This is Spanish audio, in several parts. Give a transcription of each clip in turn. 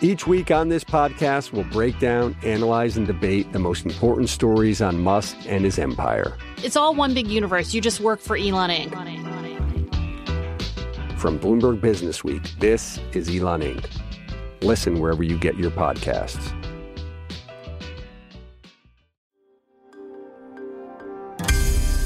Each week on this podcast, we'll break down, analyze, and debate the most important stories on Musk and his empire. It's all one big universe. You just work for Elon Inc. From Bloomberg Business Week, this is Elon Inc. Listen wherever you get your podcasts.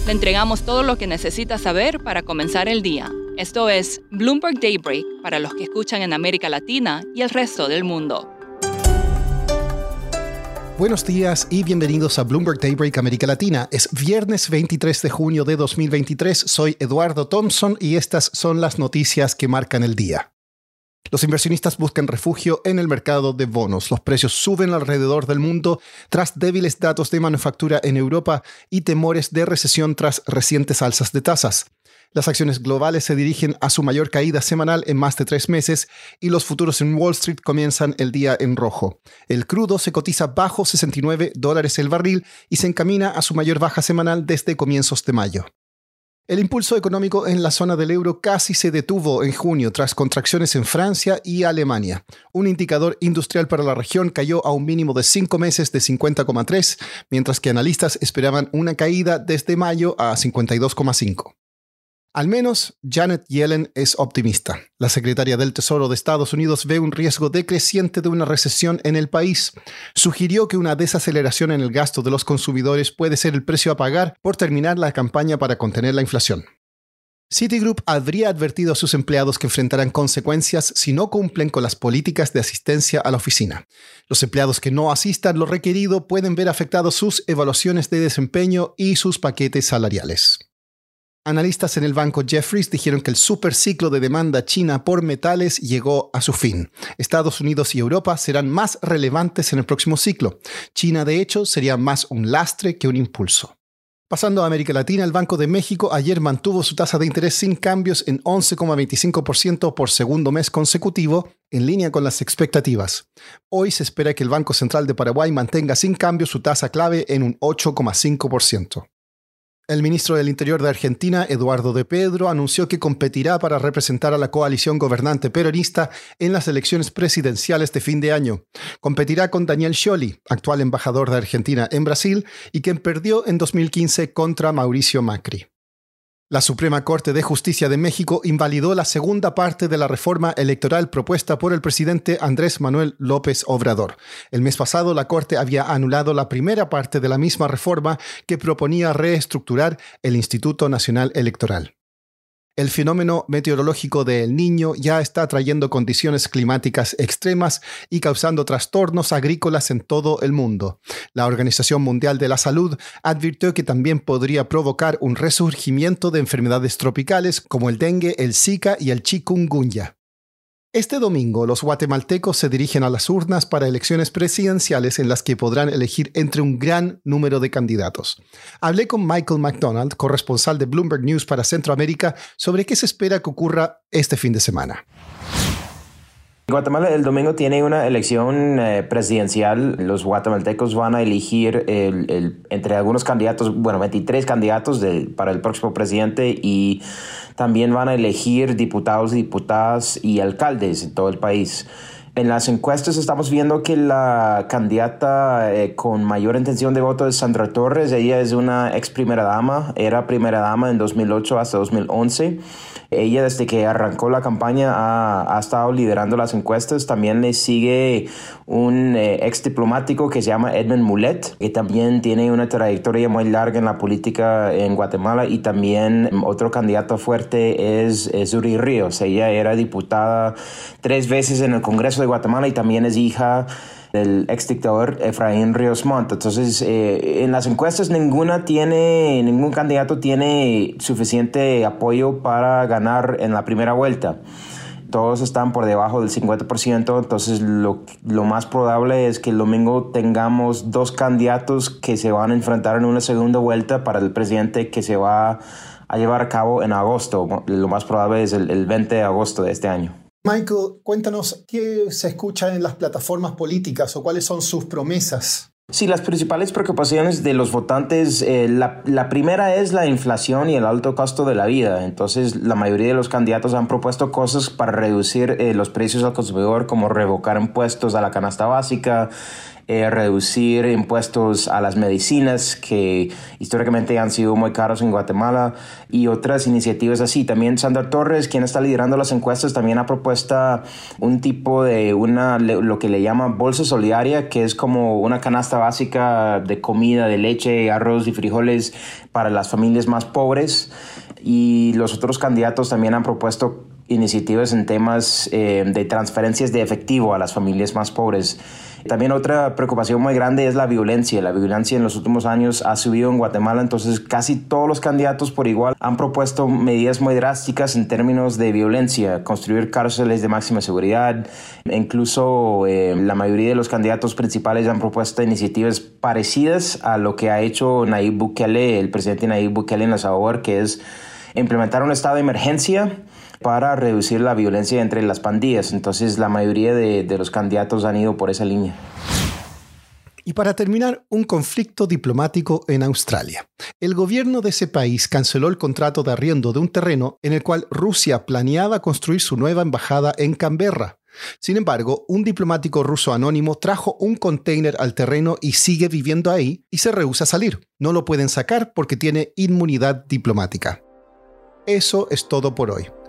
Le entregamos todo lo que necesita saber para comenzar el día. Esto es Bloomberg Daybreak para los que escuchan en América Latina y el resto del mundo. Buenos días y bienvenidos a Bloomberg Daybreak América Latina. Es viernes 23 de junio de 2023. Soy Eduardo Thompson y estas son las noticias que marcan el día. Los inversionistas buscan refugio en el mercado de bonos. Los precios suben alrededor del mundo tras débiles datos de manufactura en Europa y temores de recesión tras recientes alzas de tasas. Las acciones globales se dirigen a su mayor caída semanal en más de tres meses y los futuros en Wall Street comienzan el día en rojo. El crudo se cotiza bajo 69 dólares el barril y se encamina a su mayor baja semanal desde comienzos de mayo. El impulso económico en la zona del euro casi se detuvo en junio tras contracciones en Francia y Alemania. Un indicador industrial para la región cayó a un mínimo de cinco meses de 50,3, mientras que analistas esperaban una caída desde mayo a 52,5. Al menos Janet Yellen es optimista. La secretaria del Tesoro de Estados Unidos ve un riesgo decreciente de una recesión en el país. Sugirió que una desaceleración en el gasto de los consumidores puede ser el precio a pagar por terminar la campaña para contener la inflación. Citigroup habría advertido a sus empleados que enfrentarán consecuencias si no cumplen con las políticas de asistencia a la oficina. Los empleados que no asistan lo requerido pueden ver afectados sus evaluaciones de desempeño y sus paquetes salariales. Analistas en el banco Jeffries dijeron que el superciclo de demanda china por metales llegó a su fin. Estados Unidos y Europa serán más relevantes en el próximo ciclo. China, de hecho, sería más un lastre que un impulso. Pasando a América Latina, el Banco de México ayer mantuvo su tasa de interés sin cambios en 11,25% por segundo mes consecutivo, en línea con las expectativas. Hoy se espera que el Banco Central de Paraguay mantenga sin cambio su tasa clave en un 8,5%. El ministro del Interior de Argentina, Eduardo de Pedro, anunció que competirá para representar a la coalición gobernante peronista en las elecciones presidenciales de fin de año. Competirá con Daniel Scioli, actual embajador de Argentina en Brasil y quien perdió en 2015 contra Mauricio Macri. La Suprema Corte de Justicia de México invalidó la segunda parte de la reforma electoral propuesta por el presidente Andrés Manuel López Obrador. El mes pasado la Corte había anulado la primera parte de la misma reforma que proponía reestructurar el Instituto Nacional Electoral. El fenómeno meteorológico de El Niño ya está trayendo condiciones climáticas extremas y causando trastornos agrícolas en todo el mundo. La Organización Mundial de la Salud advirtió que también podría provocar un resurgimiento de enfermedades tropicales como el dengue, el Zika y el chikungunya. Este domingo los guatemaltecos se dirigen a las urnas para elecciones presidenciales en las que podrán elegir entre un gran número de candidatos. Hablé con Michael McDonald, corresponsal de Bloomberg News para Centroamérica, sobre qué se espera que ocurra este fin de semana. Guatemala el domingo tiene una elección eh, presidencial. Los guatemaltecos van a elegir entre algunos candidatos, bueno, 23 candidatos para el próximo presidente y también van a elegir diputados, diputadas y alcaldes en todo el país. En las encuestas estamos viendo que la candidata eh, con mayor intención de voto es Sandra Torres. Ella es una ex primera dama, era primera dama en 2008 hasta 2011. Ella desde que arrancó la campaña ha, estado liderando las encuestas. También le sigue un eh, ex diplomático que se llama Edmund Mulet, que también tiene una trayectoria muy larga en la política en Guatemala. Y también otro candidato fuerte es, es Uri Ríos. Ella era diputada tres veces en el Congreso Guatemala y también es hija del ex dictador Efraín Ríos Montt. Entonces, eh, en las encuestas ninguna tiene, ningún candidato tiene suficiente apoyo para ganar en la primera vuelta. todos están por debajo del 50%, entonces lo, lo más probable es que el domingo tengamos dos candidatos que se van a enfrentar en una segunda vuelta para el presidente que se va a llevar a cabo en agosto. Lo más probable es el, el 20 de agosto de este año. Michael, cuéntanos qué se escucha en las plataformas políticas o cuáles son sus promesas. Sí, las principales preocupaciones de los votantes, eh, la, primera es la inflación y el alto costo de la vida. Entonces, la mayoría de los candidatos han propuesto cosas para reducir eh, los precios al consumidor, como revocar impuestos a la canasta básica, eh, reducir impuestos a las medicinas que históricamente han sido muy caros en Guatemala y otras iniciativas así. También Sandra Torres, quien está liderando las encuestas, también ha propuesto un tipo de una, lo que le llama bolsa solidaria, que es como una canasta básica de comida, de leche, arroz y frijoles para las familias más pobres. Y los otros candidatos también han propuesto iniciativas en temas eh, de transferencias de efectivo a las familias más pobres. También otra preocupación muy grande es la violencia. La violencia en los últimos años ha subido en Guatemala, entonces casi todos los candidatos por igual han propuesto medidas muy drásticas en términos de violencia, construir cárceles de máxima seguridad, incluso eh, la mayoría de los candidatos principales han propuesto iniciativas parecidas a lo que ha hecho Nayib Bukele, el presidente Nayib Bukele en El Salvador, que es implementar un estado de emergencia para reducir la violencia entre las pandillas. Entonces la mayoría de, de los candidatos han ido por esa línea. Y para terminar, un conflicto diplomático en Australia. El gobierno de ese país canceló el contrato de arriendo de un terreno en el cual Rusia planeaba construir su nueva embajada en Canberra. Sin embargo, un diplomático ruso anónimo trajo un container al terreno y sigue viviendo ahí y se rehúsa a salir. No lo pueden sacar porque tiene inmunidad diplomática. Eso es todo por hoy.